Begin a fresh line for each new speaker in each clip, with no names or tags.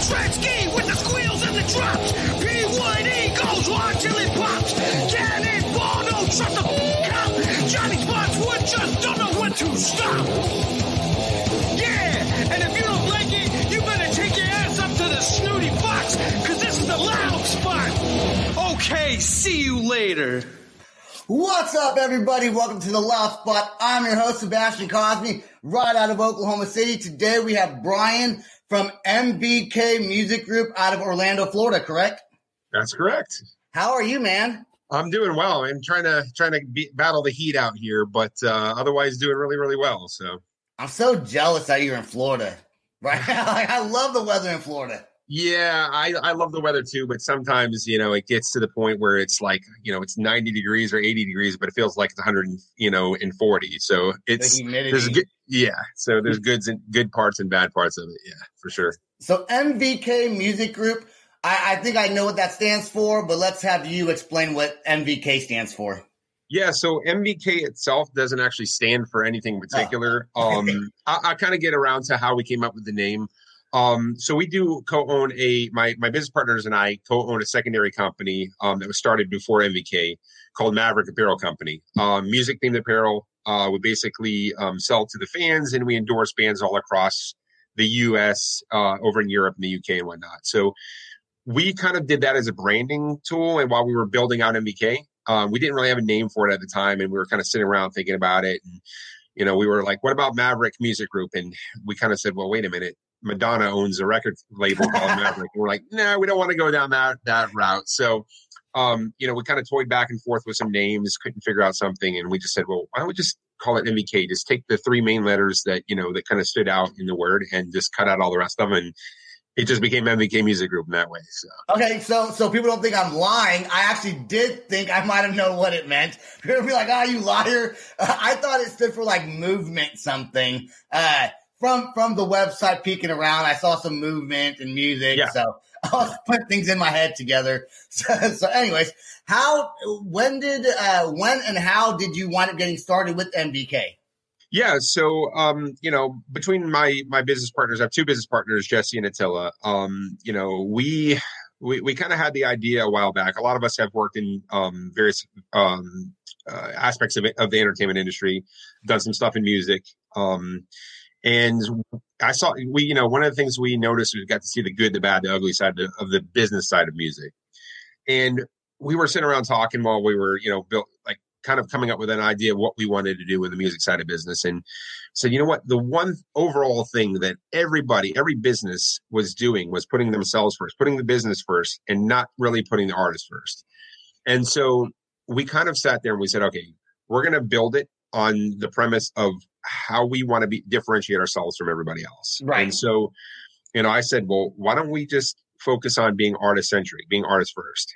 Tretzky with the squeals and the drops. P1E goes till it pops. Cannonball, don't trust a cop. Johnny Spotswood just don't know when to stop. Yeah, and if you don't like it, you better take your ass up to the snooty box, cause this is the loud spot. Okay, see you later.
What's up, everybody? Welcome to the Loud Spot. I'm your host, Sebastian Cosme, right out of Oklahoma City. Today we have Brian from MVK Music Group out of Orlando, Florida, correct?
That's correct.
How are you, man?
I'm doing well. I'm trying to trying to be, battle the heat out here, but uh, otherwise doing really really well. So
I'm so jealous that you're in Florida. Right? like, I love the weather in Florida.
Yeah, I I love the weather too, but sometimes you know it gets to the point where it's like you know it's 90 degrees or 80 degrees, but it feels like it's 100 you know and 40. So it's
the humidity.
there's good yeah. So there's goods and good parts and bad parts of it. Yeah, for sure.
So MVK Music Group, I, I think I know what that stands for, but let's have you explain what MVK stands for.
Yeah, so MVK itself doesn't actually stand for anything in particular. Um, I, I kind of get around to how we came up with the name. Um, so we do co-own a my my business partners and I co-own a secondary company um, that was started before MVK called Maverick Apparel Company. Um, music themed apparel. Uh, we basically um, sell to the fans and we endorse bands all across the U.S., uh, over in Europe and the UK and whatnot. So we kind of did that as a branding tool. And while we were building out MVK, um, we didn't really have a name for it at the time, and we were kind of sitting around thinking about it. And you know, we were like, "What about Maverick Music Group?" And we kind of said, "Well, wait a minute. Madonna owns a record label called Maverick." We're like, "No, nah, we don't want to go down that that route." So, um, you know, we kind of toyed back and forth with some names, couldn't figure out something, and we just said, "Well, why don't we just call it MVK? Just take the three main letters that you know that kind of stood out in the word, and just cut out all the rest of them." And it just became MVK Music Group in that way. So.
Okay, so so people don't think I'm lying. I actually did think I might have known what it meant. People be like, "Ah, oh, you liar!" Uh, I thought it stood for like movement something. Uh, from from the website peeking around, I saw some movement and music,
Yeah.
so I was putting things in my head together. So, so anyways, how when did uh, when and how did you wind up getting started with MVK?
Yeah, so um, you know, between my my business partners, I have two business partners, Jesse and Attila. Um, you know, we we, we kind of had the idea a while back. A lot of us have worked in um, various um, uh, aspects of it, of the entertainment industry, done some stuff in music. Um, and I saw we, you know, one of the things we noticed we got to see the good, the bad, the ugly side of, of the business side of music. And we were sitting around talking while we were, you know, built like kind of coming up with an idea of what we wanted to do with the music side of business and said, you know what, the one overall thing that everybody, every business was doing was putting themselves first, putting the business first, and not really putting the artist first. And so we kind of sat there and we said, okay, we're going to build it on the premise of how we want to be differentiate ourselves from everybody else.
Right.
And so, you know, I said, well, why don't we just focus on being artist centric, being artist first?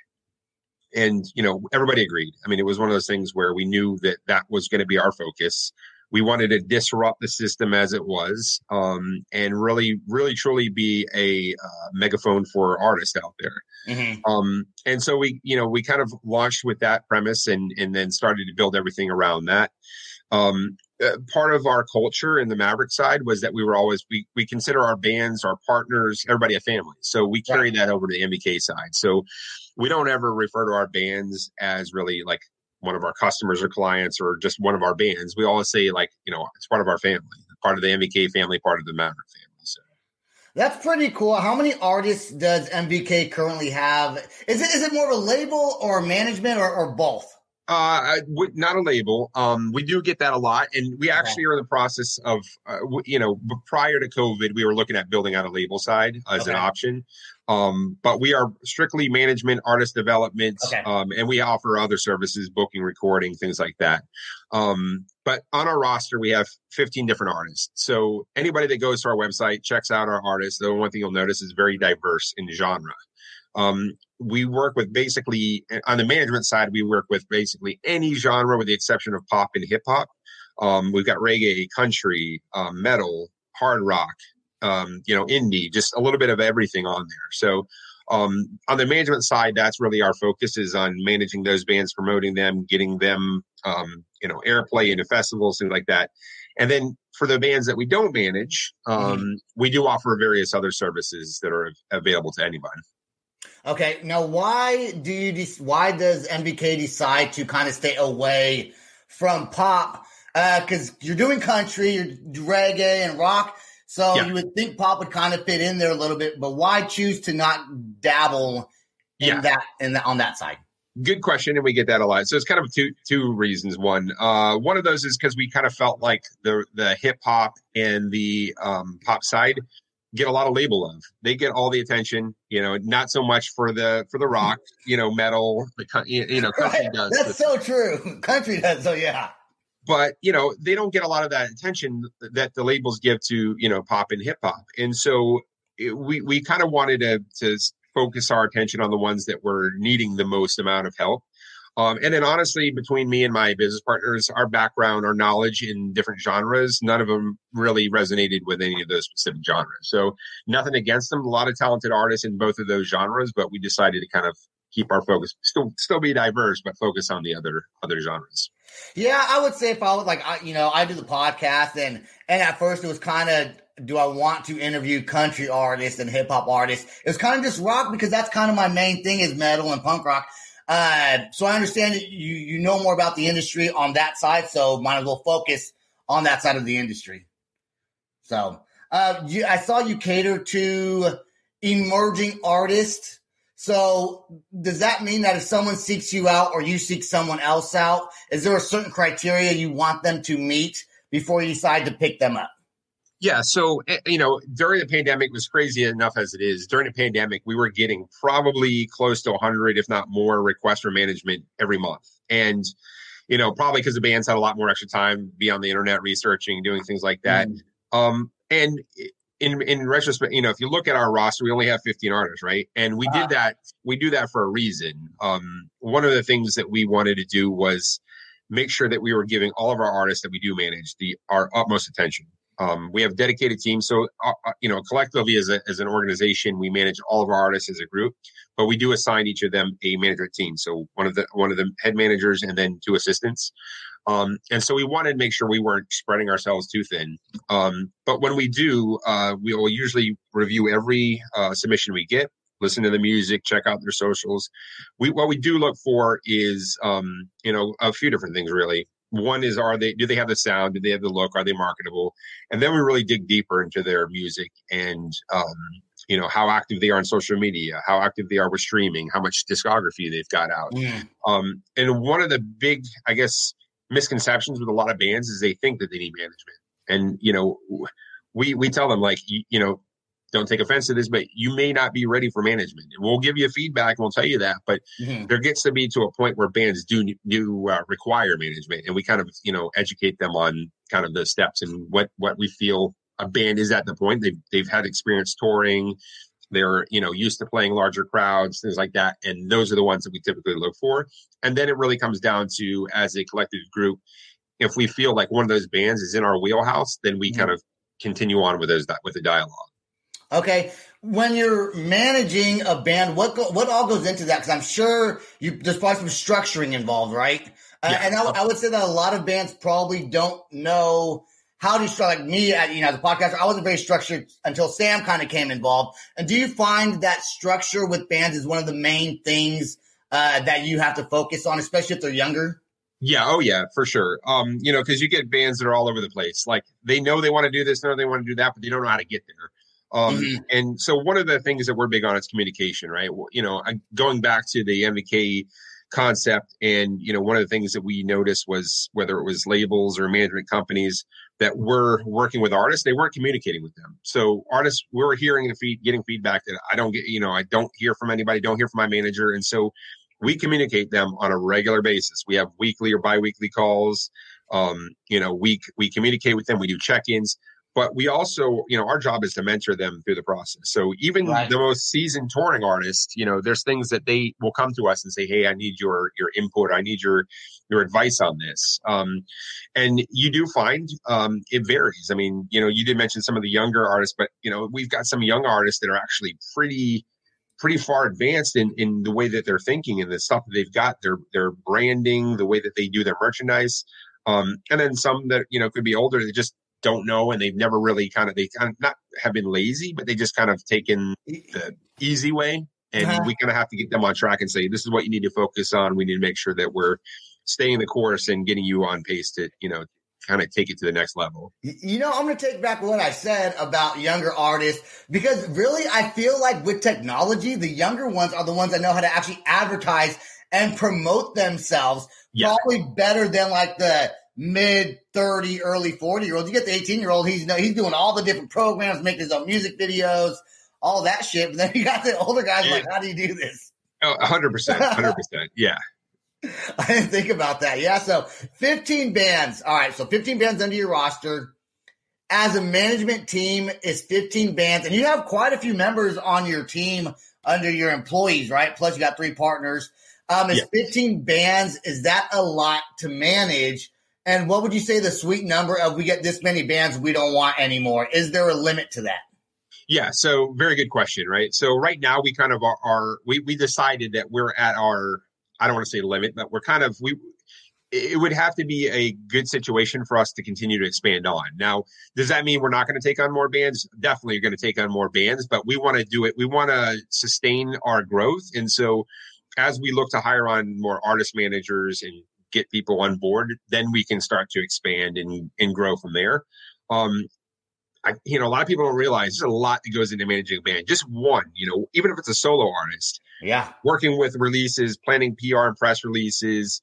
And, you know, everybody agreed. I mean, it was one of those things where we knew that that was going to be our focus. We wanted to disrupt the system as it was um, and really, really, truly be a uh, megaphone for artists out there.
Mm-hmm.
Um, and so we, you know, we kind of launched with that premise and and then started to build everything around that. Um, uh, part of our culture in the Maverick side was that we were always we we consider our bands, our partners, everybody a family. So we carry that over to the MVK side. So we don't ever refer to our bands as really like one of our customers or clients or just one of our bands, we always say like, you know, it's part of our family, part of the MVK family, part of the Maverick family. So
That's pretty cool. How many artists does MVK currently have? Is it is it more of a label or management or, or both?
Uh, not a label. Um, we do get that a lot, and we actually are in the process of, uh, w- you know, prior to COVID, we were looking at building out a label side as an option. Um, but we are strictly management, artist development,
Okay.
um, and we offer other services, booking, recording, things like that. Um, but on our roster, we have 15 different artists. So anybody that goes to our website checks out our artists. The one thing you'll notice is very diverse in genre. Um, we work with basically on the management side, we work with basically any genre with the exception of pop and hip hop. Um, we've got reggae, country, um, metal, hard rock, um, you know, indie, just a little bit of everything on there. So um, on the management side, that's really our focus is on managing those bands, promoting them, getting them, um, you know, airplay into festivals, things like that. And then for the bands that we don't manage, um, we do offer various other services that are available to anyone.
Okay, now why do you de- why does MVK decide to kind of stay away from pop? Because you're doing country, you're reggae and rock, so
Yeah.
you would think pop would kind of fit in there a little bit. But why choose to not dabble in
Yeah.
that in that on that side?
Good question, and we get that a lot. So it's kind of two two reasons. One, uh, one of those is because we kind of felt like the the hip hop and the um, pop side get a lot of label love. They get all the attention, you know, not so much for the for the rock, you know, metal. The you know, country
Right,
does,
That's so true. Country does. So yeah.
but you know, they don't get a lot of that attention that the labels give to you know pop and hip hop. And so it, we we kind of wanted to to focus our attention on the ones that were needing the most amount of help. Um, and then honestly, between me and my business partners, our background, our knowledge in different genres, none of them really resonated with any of those specific genres. So nothing against them. A lot of talented artists in both of those genres, but we decided to kind of keep our focus, still still be diverse, but focus on the other other genres.
Yeah, I would say if I would like, I, you know, I do the podcast and and at first it was kind of, do I want to interview country artists and hip hop artists? It was kind of just rock because that's kind of my main thing is metal and punk rock. Uh, so I understand you you know more about the industry on that side, so might as well focus on that side of the industry. So uh, you, I saw you cater to emerging artists. So does that mean that if someone seeks you out or you seek someone else out, is there a certain criteria you want them to meet before you decide to pick them up?
Yeah. So, eh, you know, during the pandemic, was crazy enough as it is. During the pandemic, we were getting probably close to 100, if not more, requests for management every month. And, you know, probably because the bands had a lot more extra time, be on the internet researching, doing things like that. Um, and in in retrospect, you know, if you look at our roster, we only have 15 artists, right? And we
Wow.
did that. We do that for a reason. Um, one of the things that we wanted to do was make sure that we were giving all of our artists that we do manage the our utmost attention. Um, we have dedicated teams, so uh, uh, you know, collectively as a, as an organization, we manage all of our artists as a group, but we do assign each of them a management team. So one of the one of the head managers and then two assistants. Um, and so we wanted to make sure we weren't spreading ourselves too thin. Um, but when we do, uh, we will usually review every uh, submission we get, listen to the music, check out their socials. We what we do look for is um, you know a few different things really. One is are they do they have the sound? Do they have the look? Are they marketable? And then we really dig deeper into their music and um, you know how active they are on social media, how active they are with streaming, how much discography they've got out.
Mm.
Um, and one of the big, I guess, misconceptions with a lot of bands is they think that they need management. And you know, we we tell them like you, you know, don't take offense to this, but you may not be ready for management. And we'll give you feedback. We'll tell you that, but
Mhm.
there gets to be to a point where bands do do uh, require management, and we kind of you know educate them on kind of the steps and what what we feel a band is at the point they've they've had experience touring. They're you know used to playing larger crowds, things like that, and those are the ones that we typically look for. And then it really comes down to as a collective group, if we feel like one of those bands is in our wheelhouse, then we
Mhm.
kind of continue on with those with the dialogue.
Okay, when you're managing a band, what go, what all goes into that? Because I'm sure you there's probably some structuring involved, right? Uh,
Yeah.
and I, I would say that a lot of bands probably don't know how to structure. Like me, at, you know, as a podcaster, I wasn't very structured until Sam kind of came involved. And do you find that structure with bands is one of the main things uh, that you have to focus on, especially if they're younger?
Yeah, oh yeah, for sure. Um, you know, because you get bands that are all over the place. Like they know they want to do this, know they want to do that, but they don't know how to get there. Um, mm-hmm. and so one of the things that we're big on is communication, right? You know, going back to the MVK concept, and you know, one of the things that we noticed was whether it was labels or management companies that were working with artists, they weren't communicating with them. So artists, we were hearing the feed, getting feedback that I don't get, you know, I don't hear from anybody, don't hear from my manager, and so we communicate them on a regular basis. We have weekly or biweekly calls. Um, you know, we we communicate with them. We do check-ins, but we also, you know, our job is to mentor them through the process. So even right. the most seasoned touring artist, you know, there's things that they will come to us and say, "Hey, I need your your input. I need your your advice on this." Um, and you do find um, it varies. I mean, you know, you did mention some of the younger artists, but you know, we've got some young artists that are actually pretty pretty far advanced in in the way that they're thinking and the stuff that they've got their their branding the way that they do their merchandise um, and then some that you know could be older they just don't know and they've never really kind of they kind of not have been lazy but they just kind of taken the easy way and uh-huh. we kind of have to get them on track and say this is what you need to focus on we need to make sure that we're staying the course and getting you on pace to you know kind of take it to the next level.
You know, I'm going to take back what I said about younger artists because really I feel like with technology, the younger ones are the ones that know how to actually advertise and promote themselves yeah. probably better than like the mid 30, early 40 year olds. You get the 18 year old, he's he's doing all the different programs, making his own music videos, all that shit. But then you got the older guys yeah. like, how do you do this?
Oh, 100%. 100%. yeah.
I didn't think about that. Yeah. So 15 bands. All right. So 15 bands under your roster. As a management team, is 15 bands, and you have quite a few members on your team under your employees, right? Plus, you got three partners. Um, is yeah. 15 bands, is that a lot to manage? And what would you say the sweet number of we get this many bands we don't want anymore? Is there a limit to that?
Yeah, so very good question, right? So right now we kind of are, are we we decided that we're at our I don't want to say limit, but we're kind of we it would have to be a good situation for us to continue to expand on. Now, does that mean we're not going to take on more bands? Definitely, going to take on more bands, but we want to do it. We want to sustain our growth, and so as we look to hire on more artist managers and get people on board, then we can start to expand and and grow from there. Um, I, you know, a lot of people don't realize there's a lot that goes into managing a band. Just one, you know, even if it's a solo artist,
yeah,
working with releases, planning PR and press releases,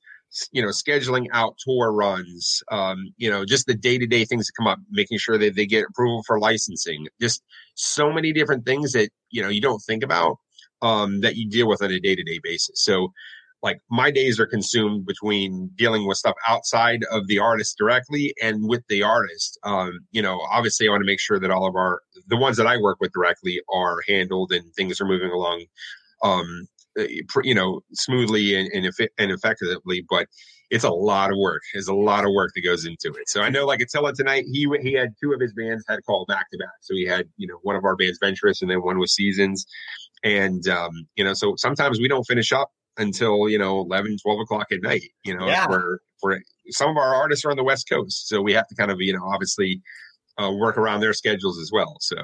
you know, scheduling out tour runs, um, you know, just the day to day things that come up, making sure that they get approval for licensing, just so many different things that you know you don't think about um, that you deal with on a day to day basis. So like my days are consumed between dealing with stuff outside of the artist directly and with the artist. Um, you know, obviously, I want to make sure that all of our the ones that I work with directly are handled and things are moving along, um, eh, you know, smoothly and and, and effectively. But it's a lot of work. There's a lot of work that goes into it. So I know, like Attila tonight, he he had two of his bands had called back to back. So he had you know one of our bands Venturous and then one was Seasons. And um, you know, so sometimes we don't finish up until you know 11 12 o'clock at night you know yeah. we're, we're some of our artists are on the west coast so we have to kind of you know obviously uh, work around their schedules as well so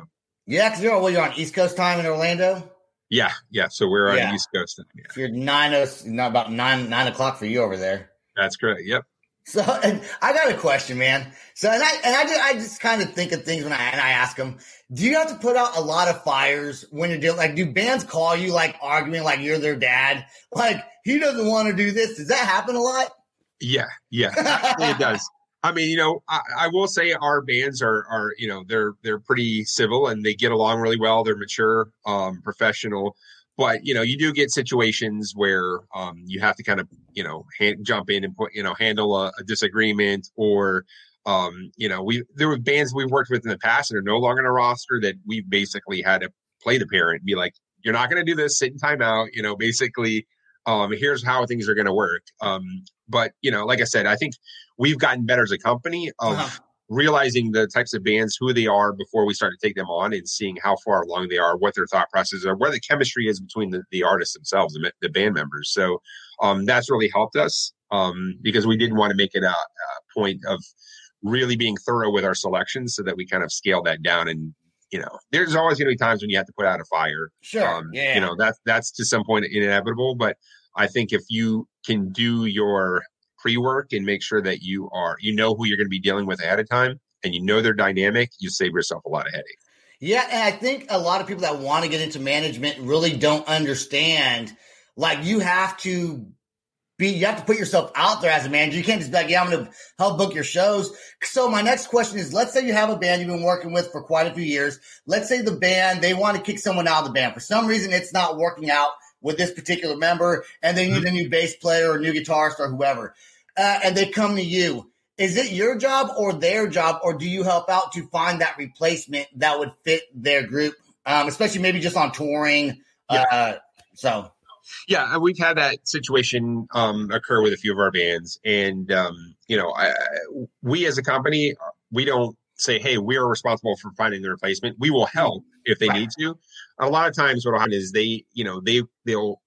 yeah because you're, well, you're on east coast time in orlando
yeah yeah so we're yeah. on east coast time yeah.
you're nine oh, not about nine nine o'clock for you over there
that's correct yep
so and I got a question, man. So and I and I just, I just kind of think of things when I and I ask them, do you have to put out a lot of fires when you're doing like do bands call you like arguing like you're their dad? Like he doesn't want to do this. Does that happen a lot?
Yeah, yeah, it does. I mean, you know, I, I, will say our bands are are you know they're they're pretty civil and they get along really well. They're mature, um, professional but you know you do get situations where um, you have to kind of you know hand, jump in and put you know handle a, a disagreement or um, you know we there were bands we've worked with in the past that are no longer in a roster that we basically had to play the parent be like you're not going to do this sit in timeout you know basically um, here's how things are going to work. Um, but you know like i said i think we've gotten better as a company of uh-huh realizing the types of bands, who they are before we start to take them on and seeing how far along they are, what their thought processes are, where the chemistry is between the, the artists themselves, the, the band members. So um, that's really helped us um, because we didn't want to make it a, a, point of really being thorough with our selections so that we kind of scale that down and you know there's always going to be times when you have to put out a fire
sure um, yeah.
you know that's that's to some point inevitable but i think if you can do your pre-work and make sure that you are you know who you're going to be dealing with ahead of time and you know their dynamic, you save yourself a lot of headache.
Yeah, and I think a lot of people that want to get into management really don't understand. Like you have to be, you have to put yourself out there as a manager. You can't just be like, yeah, I'm going to help book your shows. So my next question is, let's say you have a band you've been working with for quite a few years. Let's say the band, they want to kick someone out of the band. For some reason, it's not working out with this particular member and they need a new bass player or new guitarist or whoever. Uh, and they come to you. Is it your job or their job, or do you help out to find that replacement that would fit their group, um, especially maybe just on touring?
Yeah.
Uh, so
Yeah, we've had that situation um, occur with a few of our bands, and um, you know, I, we as a company, we don't say, "Hey, we are responsible for finding the replacement." We will help if they
Right.
need to. A lot of times, what will happen is they, you know, they they'll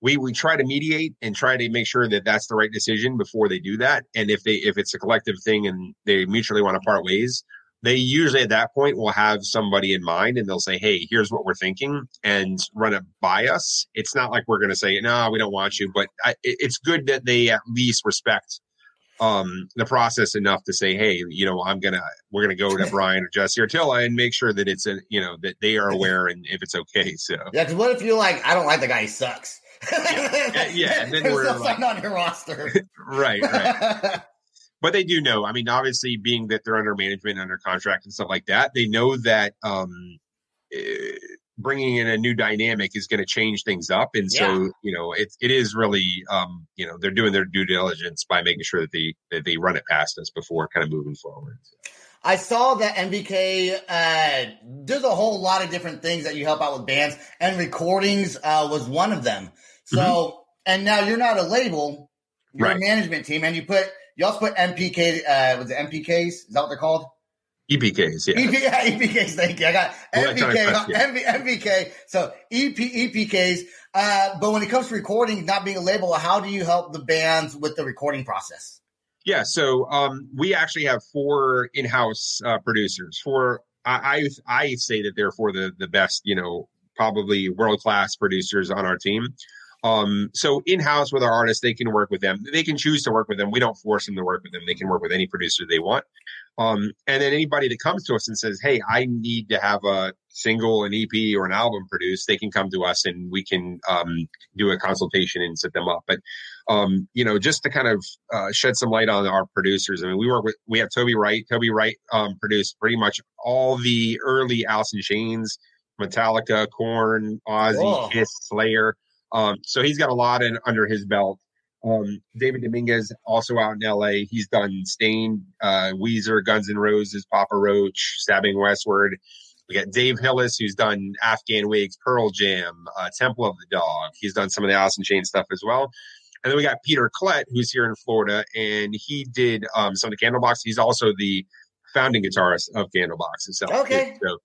we we try to mediate and try to make sure that that's the right decision before they do that. And if they if it's a collective thing and they mutually want to part ways, they usually at that point will have somebody in mind and they'll say, "Hey, here's what we're thinking," and run it by us. It's not like we're going to say, "No, we don't want you," but I, it's good that they at least respect um the process enough to say hey you know i'm gonna we're gonna go to brian or jesse or tilla and make sure that it's a you know that they are aware and if it's okay so
yeah, because what if you're like, I don't like the guy, he sucks.
Yeah, yeah, and then we're like-
on your roster.
right right but they do know. I mean, obviously, being that they're under management, under contract, and stuff like that, they know that um, eh, bringing in a new dynamic is going to change things up, and
Yeah.
so you know, it it is really um, you know they're doing their due diligence by making sure that they that they run it past us before kind of moving forward.
I saw that MVK uh, does a whole lot of different things that you help out with bands, and recordings uh, was one of them. So, and now you're not a label, you're
Right.
a management team, and you put you also put MPK. Uh, was it MPKs? Is that what they're called?
EPKs, yeah,
EP, yeah, EPKs. Thank you. I got
Electronic
MPK,
press, yeah.
MV, MVK. So EP, EPKs. Uh, but when it comes to recording, not being a label, how do you help the bands with the recording process?
Yeah, so um, we actually have four in-house uh, producers. For I, I I say that they're for the the best, you know, probably world-class producers on our team. Um, so in-house with our artists, they can work with them. They can choose to work with them. We don't force them to work with them. They can work with any producer they want. Um, and then anybody that comes to us and says, "Hey, I need to have a single, an EP, or an album produced," they can come to us and we can um, do a consultation and set them up. But um, you know, just to kind of uh, shed some light on our producers. I mean, we work with we have Toby Wright. Toby Wright um, produced pretty much all the early Alice in Chains, Metallica, Korn, Ozzy,
Whoa.
Kiss, Slayer. Um, so he's got a lot in, under his belt. Um, David Dominguez also out in LA. He's done Staind, uh, Weezer, Guns N' Roses, Papa Roach, Stabbing Westward. We got Dave Hillis, who's done Afghan Whigs, Pearl Jam, uh, Temple of the Dog. He's done some of the Alice in Chains stuff as well. And then we got Peter Klett, who's here in Florida, and he did um, some of the Candlebox. He's also the founding guitarist of Candlebox itself.
Okay.
So,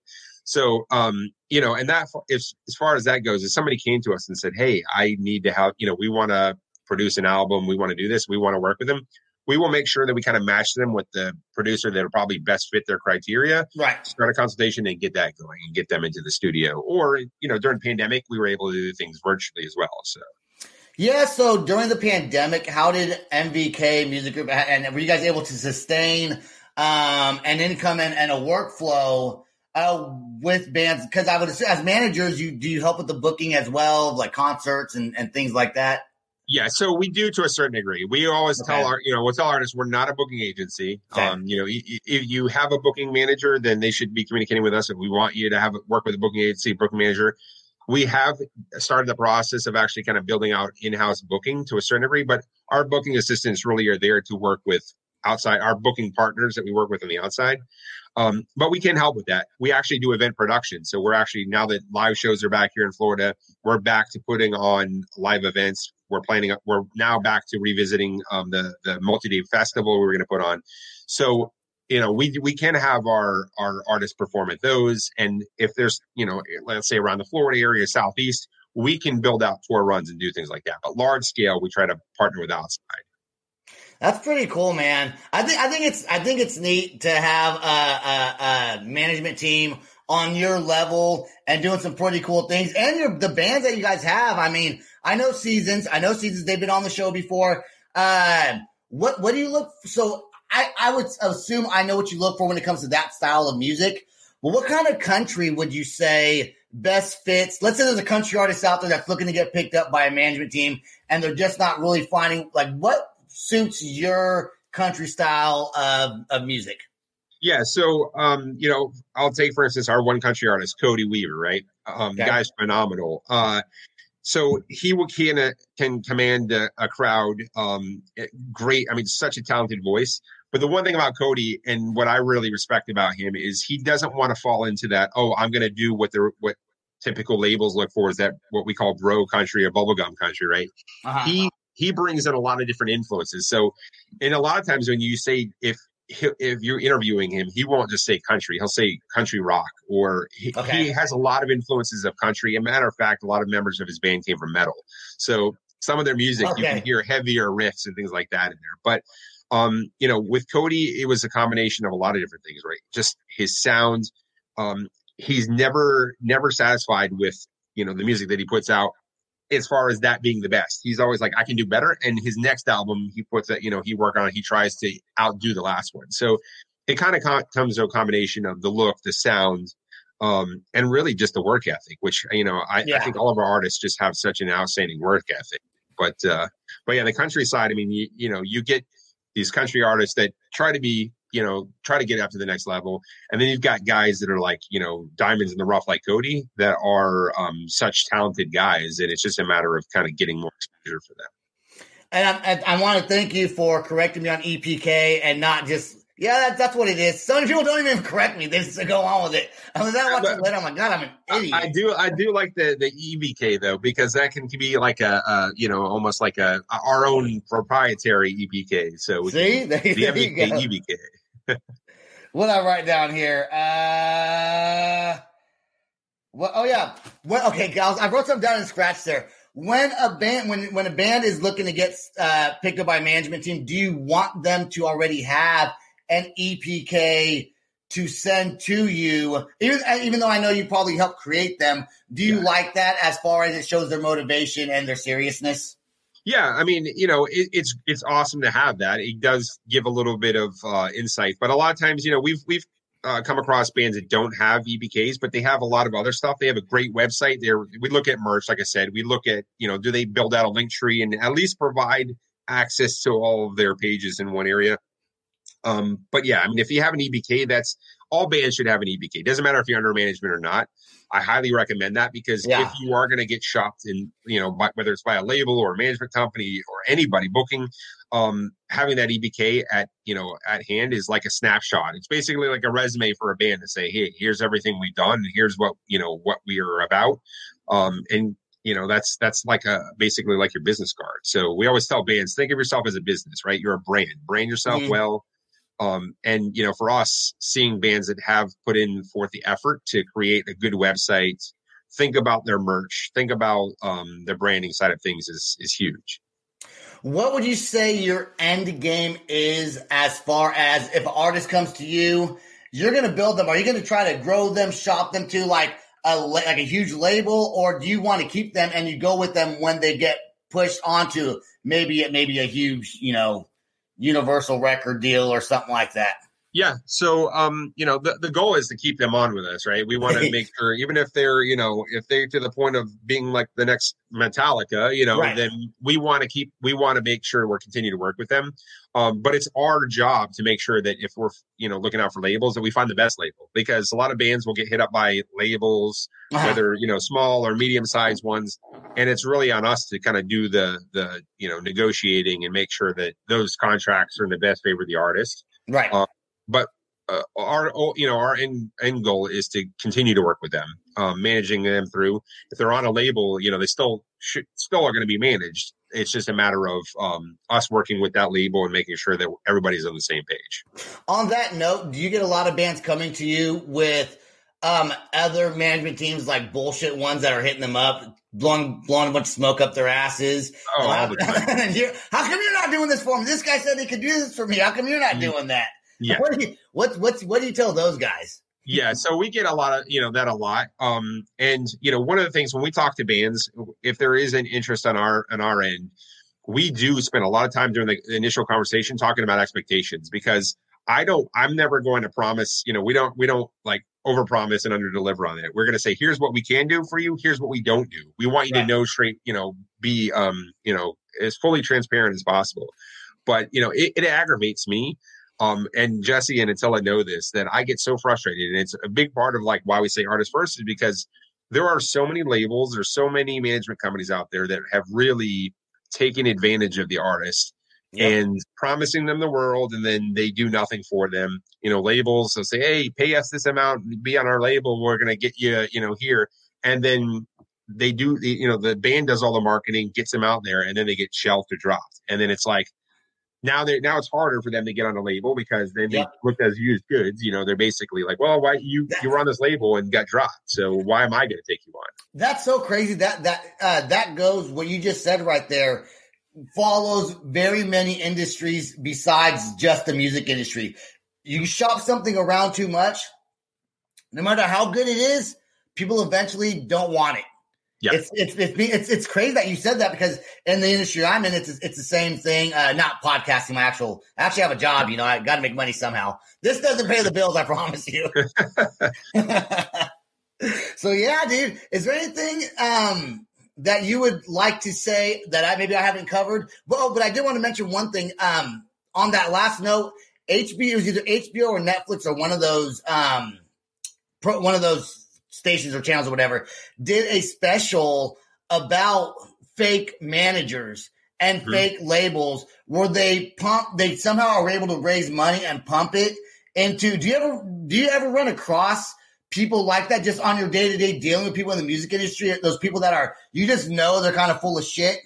so um, you know, and that if as far as that goes, if somebody came to us and said, "Hey, I need to have, you know, we want to produce an album, we want to do this, we want to work with them," we will make sure that we kind of match them with the producer that'll probably best fit their criteria
Right.
start a consultation and get that going and get them into the studio. Or, you know, during pandemic, we were able to do things virtually as well. So,
Yeah, so during the pandemic, how did MVK Music Group and were you guys able to sustain um, an income and, and a workflow uh, with bands? Because I would assume as managers, you do you help with the booking as well, like concerts and, and things like that.
Yeah, so we do to a certain degree. We always
Okay.
tell our, you know, we'll tell artists we're not a booking agency.
Okay.
Um, you know, if you have a booking manager, then they should be communicating with us. If we want you to have work with a booking agency, booking manager, we have started the process of actually kind of building out in-house booking to a certain degree. But our booking assistants really are there to work with outside our booking partners that we work with on the outside. Um, but we can help with that. We actually do event production. So we're actually now that live shows are back here in Florida, we're back to putting on live events. We're planning. We're now back to revisiting um, the the multi-day festival we were going to put on. So you know we we can have our our artists perform at those, and if there's you know let's say around the Florida area, southeast, we can build out tour runs and do things like that. But large scale, we try to partner with outside.
That's pretty cool, man. I think I think it's I think it's neat to have a, a, a management team on your level and doing some pretty cool things. And your the bands that you guys have. I mean, I know Seasons. I know Seasons. They've been on the show before. Uh, what what do you look? For? So I I would assume I know what you look for when it comes to that style of music. But what kind of country would you say best fits? Let's say there's a country artist out there that's looking to get picked up by a management team, and they're just not really finding like what suits your country style of, of music.
Yeah, so um, you know, I'll take for instance our one country artist Cody Weaver, right? Um, okay. guy's phenomenal. Uh, so he will can can command a, a crowd. Um, eh, great. I mean, such a talented voice. But the one thing about Cody and what I really respect about him is he doesn't want to fall into that. Oh, I'm going to do what the what typical labels look for is that what we call bro country or bubblegum country, right? Uh-huh. He he brings in a lot of different influences. So, and a lot of times when you say if if you're interviewing him, he won't just say country. He'll say country rock, or he, okay. he has a lot of influences of country. a matter of fact, a lot of members of his band came from metal. So some of their music okay. you can hear heavier riffs and things like that in there. But um, you know, with Cody, it was a combination of a lot of different things, right? Just his sound. Um, he's never never satisfied with you know the music that he puts out as far as that being the best. He's always like, I can do better. And his next album, he puts that, you know, he work on it. He tries to outdo the last one. So it kind of com- comes to a combination of the look, the sound, um, and really just the work ethic, which, you know, I, yeah. I, think all of our artists just have such an outstanding work ethic. But, uh, but yeah, the countryside, I mean, you, you know, you get these country artists that try to be you know, try to get up to the next level. And then you've got guys that are like, you know, diamonds in the rough like Cody that are um, such talented guys. And it's just a matter of kind of getting more exposure for them.
And I, I, want to thank you for correcting me on EPK and not just, yeah, that, that's what it is. Some people don't even correct me. They just go on with it. I mean, that watching later, I'm like, God, I'm an idiot.
I, I, do, I do like the the EBK though because that can be like a, a you know, almost like a, our own proprietary EPK. So
see,
can, the EBK, EBK
what I write down here? Uh, what? Oh yeah. What? Okay, guys. I wrote something down in scratch there. When a band, when when a band is looking to get uh, picked up by a management team, do you want them to already have an EPK to send to you? Even even though I know you probably helped create them, do you yeah. like that as far as it shows their motivation and their seriousness?
Yeah, I mean, you know, it, it's it's awesome to have that. It does give a little bit of uh, insight, but a lot of times, you know, we've we've uh, come across bands that don't have EBKs, but they have a lot of other stuff. They have a great website. There, we look at merch, like I said. We look at, you know, do they build out a Linktree and at least provide access to all of their pages in one area. Um, but yeah, I mean, if you have an EBK, that's all bands should have an EPK. Doesn't matter if you're under management or not. I highly recommend that because yeah. if you are going to get shopped in, you know, by, whether it's by a label or a management company or anybody booking, um, having that EBK at you know at hand is like a snapshot. It's basically like a resume for a band to say, hey, here's everything we've done. Here's what you know what we are about. Um, and you know that's that's like a basically like your business card. So we always tell bands, think of yourself as a business, right? You're a brand. Brand yourself mm-hmm. well um, and you know, for us, seeing bands that have put in forth the effort to create a good website, think about their merch, think about um, the branding side of things is is huge.
What would you say your end game is as far as if an artist comes to you, you're going to build them? Are you going to try to grow them, shop them to like a like a huge label, or do you want to keep them and you go with them when they get pushed onto maybe it maybe a huge you know universal record deal or something like that.
Yeah. So, um, you know, the, the goal is to keep them on with us, right? We want to make sure, even if they're, you know, if they're to the point of being like the next Metallica, you know, right. then we want to keep, we want to make sure we're continuing to work with them. Um, but it's our job to make sure that if we're, you know, looking out for labels, that we find the best label because a lot of bands will get hit up by labels, uh-huh. whether, you know, small or medium sized ones. And it's really on us to kind of do the, the, you know, negotiating and make sure that those contracts are in the best favor of the artist.
Right.
Um, but uh, our you know our end end goal is to continue to work with them, um, managing them through. If they're on a label, you know they still should, still are going to be managed. It's just a matter of um, us working with that label and making sure that everybody's on the same page.
On that note, do you get a lot of bands coming to you with um, other management teams like bullshit ones that are hitting them up, blowing blowing a bunch of smoke up their asses?
Oh, time.
how come you're not doing this for me? This guy said he could do this for me. How come you're not mm-hmm. doing that?
Yeah.
What do you what what's what do you tell those guys?
Yeah, so we get a lot of you know that a lot. Um, and you know one of the things when we talk to bands, if there is an interest on our on our end, we do spend a lot of time during the initial conversation talking about expectations because I don't, I'm never going to promise, you know, we don't, we don't like over promise and under deliver on it. We're going to say, here's what we can do for you. Here's what we don't do. We want you right. to know straight, you know, be, um, you know, as fully transparent as possible. But, you know, it, it aggravates me. Um, and Jesse and Attila know this, that I get so frustrated. And it's a big part of like why we say artist first is because there are so many labels, there's so many management companies out there that have really taken advantage of the artist yep. and promising them the world and then they do nothing for them you know labels they'll say hey pay us this amount be on our label we're going to get you you know here and then they do the you know the band does all the marketing gets them out there and then they get shelved or dropped and then it's like now they now it's harder for them to get on a label because then they yep. looked as used goods. You know, they're basically like, well, why you you were on this label and got dropped, so why am I going to take you on?
That's so crazy. That that uh, that goes what you just said right there follows very many industries besides just the music industry. You shop something around too much, no matter how good it is, people eventually don't want it. Yeah. It's, it's, it's, it's, it's, crazy that you said that because in the industry I'm in, it's, it's the same thing. Uh, not podcasting, my actual, I actually have a job, you know, I got to make money somehow. This doesn't pay the bills, I promise you. so yeah, dude, is there anything, um, that you would like to say that I maybe I haven't covered. Well, but I did want to mention one thing. Um, on that last note, HBO was either HBO or Netflix or one of those um, pro, one of those stations or channels or whatever did a special about fake managers and mm-hmm. fake labels where they pump they somehow are able to raise money and pump it into do you ever do you ever run across people like that just on your day to day dealing with people in the music industry? Those people that are you just know they're kind of full of shit,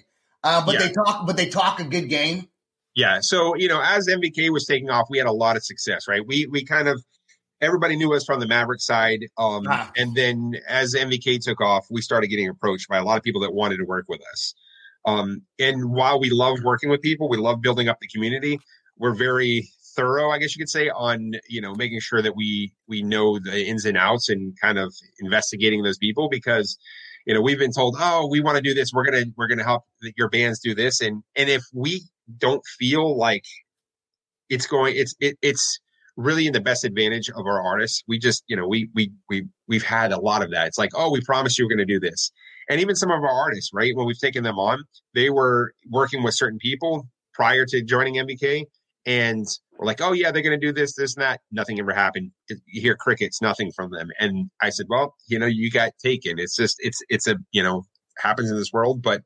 uh, but yeah. they talk but they talk a good game.
Yeah. So you know, as MVK was taking off, we had a lot of success. Right. We we kind of everybody knew us from the Maverick side, um, ah. and then as MVK took off, we started getting approached by a lot of people that wanted to work with us. Um, and while we love working with people, we love building up the community. We're very thorough, I guess you could say, on you know making sure that we we know the ins and outs and kind of investigating those people because you know we've been told, oh, we want to do this, we're gonna we're gonna help your bands do this, and and if we don't feel like it's going, it's it, it's really in the best advantage of our artists. We just, you know, we we we we've had a lot of that. It's like, oh, we promised you we're going to do this, and even some of our artists, right? When we've taken them on, they were working with certain people prior to joining MVK, and we're like, oh yeah, they're going to do this, this, and that. Nothing ever happened. You hear crickets, nothing from them. And I said, well, you know, you got taken. It's just, it's, it's a, you know, happens in this world. But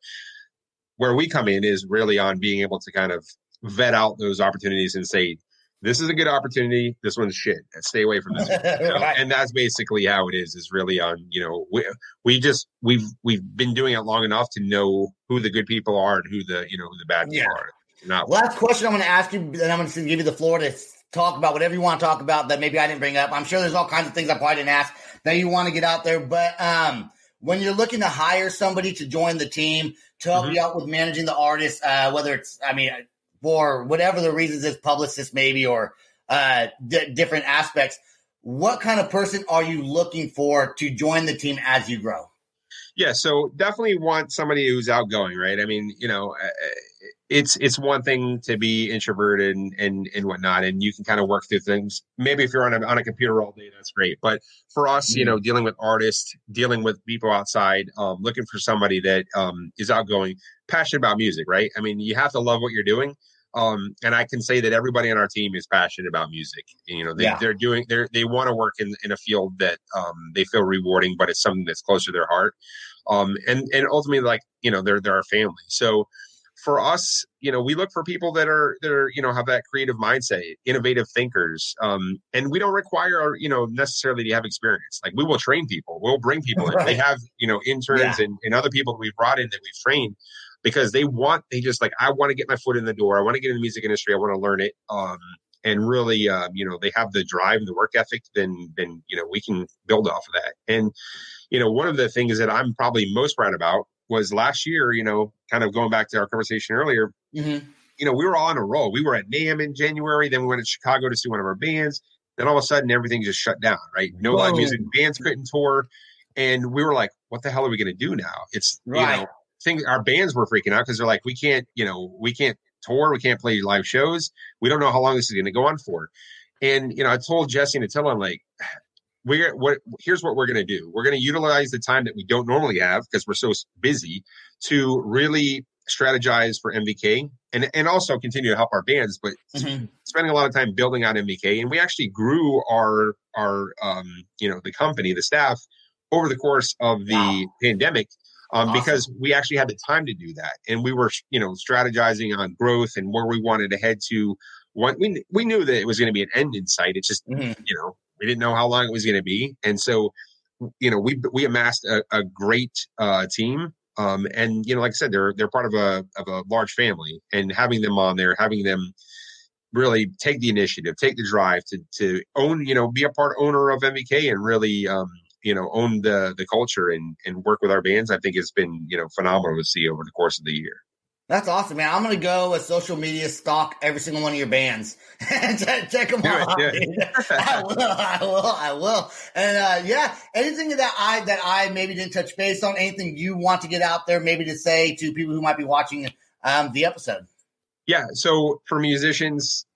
where we come in is really on being able to kind of vet out those opportunities and say, this is a good opportunity. This one's shit. Stay away from this. You know? right. And that's basically how it is. Is really on. You know, we we just we've we've been doing it long enough to know who the good people are and who the you know who the bad people yeah. are.
Not Last question I'm going to ask you, and I'm going to give you the floor to talk about whatever you want to talk about that maybe I didn't bring up. I'm sure there's all kinds of things I probably didn't ask that you want to get out there. But um, when you're looking to hire somebody to join the team to help mm-hmm. you out with managing the artist, uh, whether it's, I mean, for whatever the reasons is, publicist maybe, or uh, d- different aspects, what kind of person are you looking for to join the team as you grow?
Yeah, so definitely want somebody who's outgoing, right? I mean, you know, it's it's one thing to be introverted and, and and whatnot, and you can kind of work through things. Maybe if you're on a on a computer all day, that's great. But for us, mm-hmm. you know, dealing with artists, dealing with people outside, um, looking for somebody that um, is outgoing, passionate about music, right? I mean, you have to love what you're doing. Um, and I can say that everybody on our team is passionate about music. You know, they, yeah. they're doing they they want to work in, in a field that um, they feel rewarding, but it's something that's close to their heart. Um, and and ultimately, like you know, they're they're our family. So for us, you know, we look for people that are that are you know have that creative mindset, innovative thinkers, um, and we don't require you know necessarily to have experience. Like we will train people, we'll bring people in. Right. They have you know interns yeah. and, and other people that we've brought in that we've trained because they want they just like I want to get my foot in the door. I want to get in the music industry. I want to learn it. Um, and really, um, you know, they have the drive and the work ethic. Then then you know we can build off of that. And you know, one of the things that I'm probably most proud about was last year, you know, kind of going back to our conversation earlier, mm-hmm. you know, we were all on a roll. We were at NAMM in January, then we went to Chicago to see one of our bands. Then all of a sudden, everything just shut down, right? No Whoa. live music bands couldn't tour. And we were like, what the hell are we going to do now? It's, right. you know, things our bands were freaking out because they're like, we can't, you know, we can't tour, we can't play live shows. We don't know how long this is going to go on for. And you know, I told Jesse and Attila, I'm like, we're what here's what we're going to do. We're going to utilize the time that we don't normally have because we're so busy to really strategize for MVK and and also continue to help our bands, but mm-hmm. spending a lot of time building on MVK. And we actually grew our our um, you know the company, the staff over the course of the wow. pandemic. Um, awesome. because we actually had the time to do that, and we were, you know, strategizing on growth and where we wanted to head to. One, we we knew that it was going to be an end in sight. It's just, mm-hmm. you know, we didn't know how long it was going to be, and so, you know, we we amassed a, a great uh, team um, and you know, like I said, they're they're part of a of a large family, and having them on there, having them really take the initiative, take the drive to to own, you know, be a part owner of MVK and really, um, you know, own the the culture and and work with our bands. I think it's been you know phenomenal to see over the course of the year.
That's awesome, man. I'm gonna go with social media stalk every single one of your bands and check, check them out. I will, I will, I will. And uh, yeah, anything that I that I maybe didn't touch base on, anything you want to get out there, maybe to say to people who might be watching um, the episode.
Yeah. So for musicians,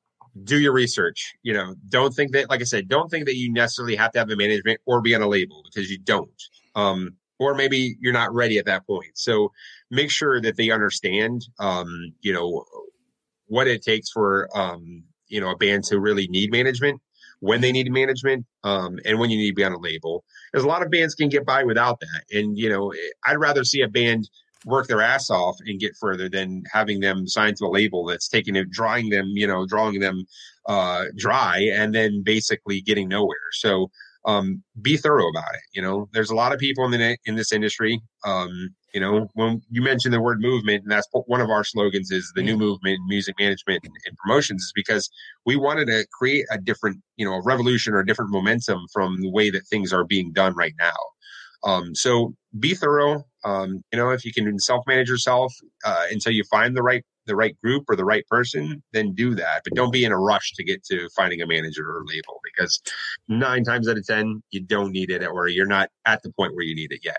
do your research. You know, don't think that, like I said, don't think that you necessarily have to have a management or be on a label because you don't. Um, or maybe you're not ready at that point. So make sure that they understand, um, you know, what it takes for, um, you know, a band to really need management, when they need management, um, and when you need to be on a label. Because a lot of bands can get by without that. And, you know, I'd rather see a band work their ass off and get further than having them signed to a label that's taking it, drawing them, you know, drawing them uh, dry and then basically getting nowhere. So, um, be thorough about it. You know, there's a lot of people in the in this industry. Um, you know, when you mentioned the word movement, and that's one of our slogans is the new movement in music management and, and, promotions, is because we wanted to create a different, you know, a revolution or a different momentum from the way that things are being done right now. Um, so be thorough. Um, you know, if you can self manage yourself uh, until you find the right the right group or the right person, then do that. But don't be in a rush to get to finding a manager or label because nine times out of 10, you don't need it or you're not at the point where you need it yet.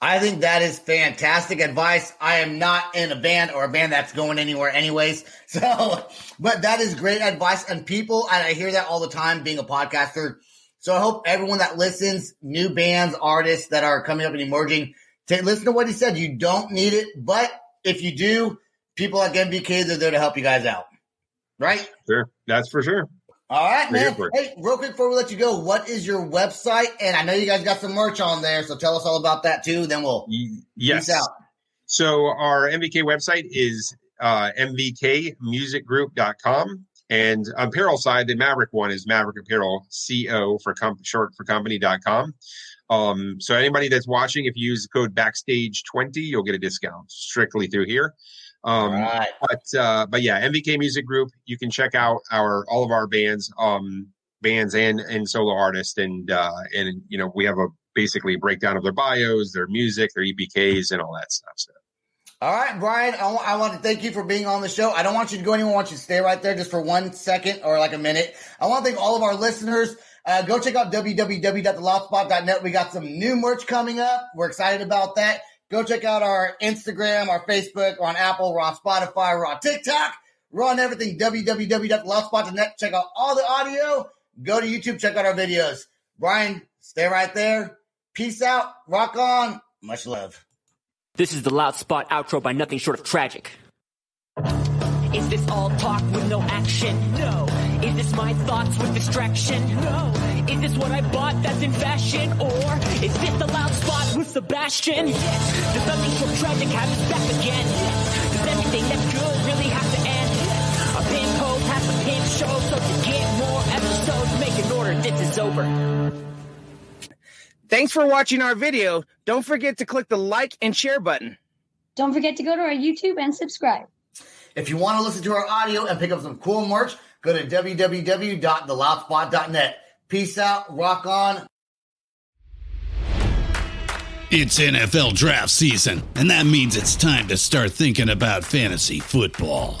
I think that is fantastic advice. I am not in a band or a band that's going anywhere anyways. So, but that is great advice. And people, and I hear that all the time being a podcaster. So I hope everyone that listens, new bands, artists that are coming up and emerging, listen to what he said. You don't need it, but if you do, people like MVK, they're there to help you guys out. Right?
Sure. That's for sure.
All right, man. Hey, real quick before we let you go, what is your website? And I know you guys got some merch on there, so tell us all about that too. Then we'll
yes. peace out. So our MVK website is uh, mvkmusicgroup.com. And apparel side, the Maverick one is Maverick Apparel, CO for com- short for company.com. Um, so anybody that's watching, if you use the code backstage 20, you'll get a discount strictly through here. Um, right. But uh, but yeah, MVK Music Group. You can check out our all of our bands, um, bands and and solo artists, and uh, and you know we have a basically a breakdown of their bios, their music, their EPKs, and all that stuff. So.
All right, Brian, I, w- I want to thank you for being on the show. I don't want you to go anywhere. I want you to stay right there just for one second or like a minute. I want to thank all of our listeners. Uh, go check out www.theloudspot.net. We got some new merch coming up. We're excited about that. Go check out our Instagram, our Facebook, we're on Apple, we're on Spotify, we're on TikTok, we're on everything. www.loudspot.net. Check out all the audio. Go to YouTube, check out our videos. Brian, stay right there. Peace out. Rock on. Much love.
This is the Loud Spot outro by nothing short of tragic. Is this all talk with no action? No. Is this my thoughts with distraction? No. Is this what I bought that's in fashion? Or is this the loud spot with Sebastian? Yes. Does nothing so tragic have us back again? Yes. Does everything that's good really have to end? Yes. A pin code has a pin show, so to get more episodes, make an order. This is over.
Thanks for watching our video. Don't forget to click the like and share button.
Don't forget to go to our YouTube and subscribe.
If you want to listen to our audio and pick up some cool merch, go to www.theloudspot.net. Peace out. Rock on.
It's NFL draft season, and that means it's time to start thinking about fantasy football.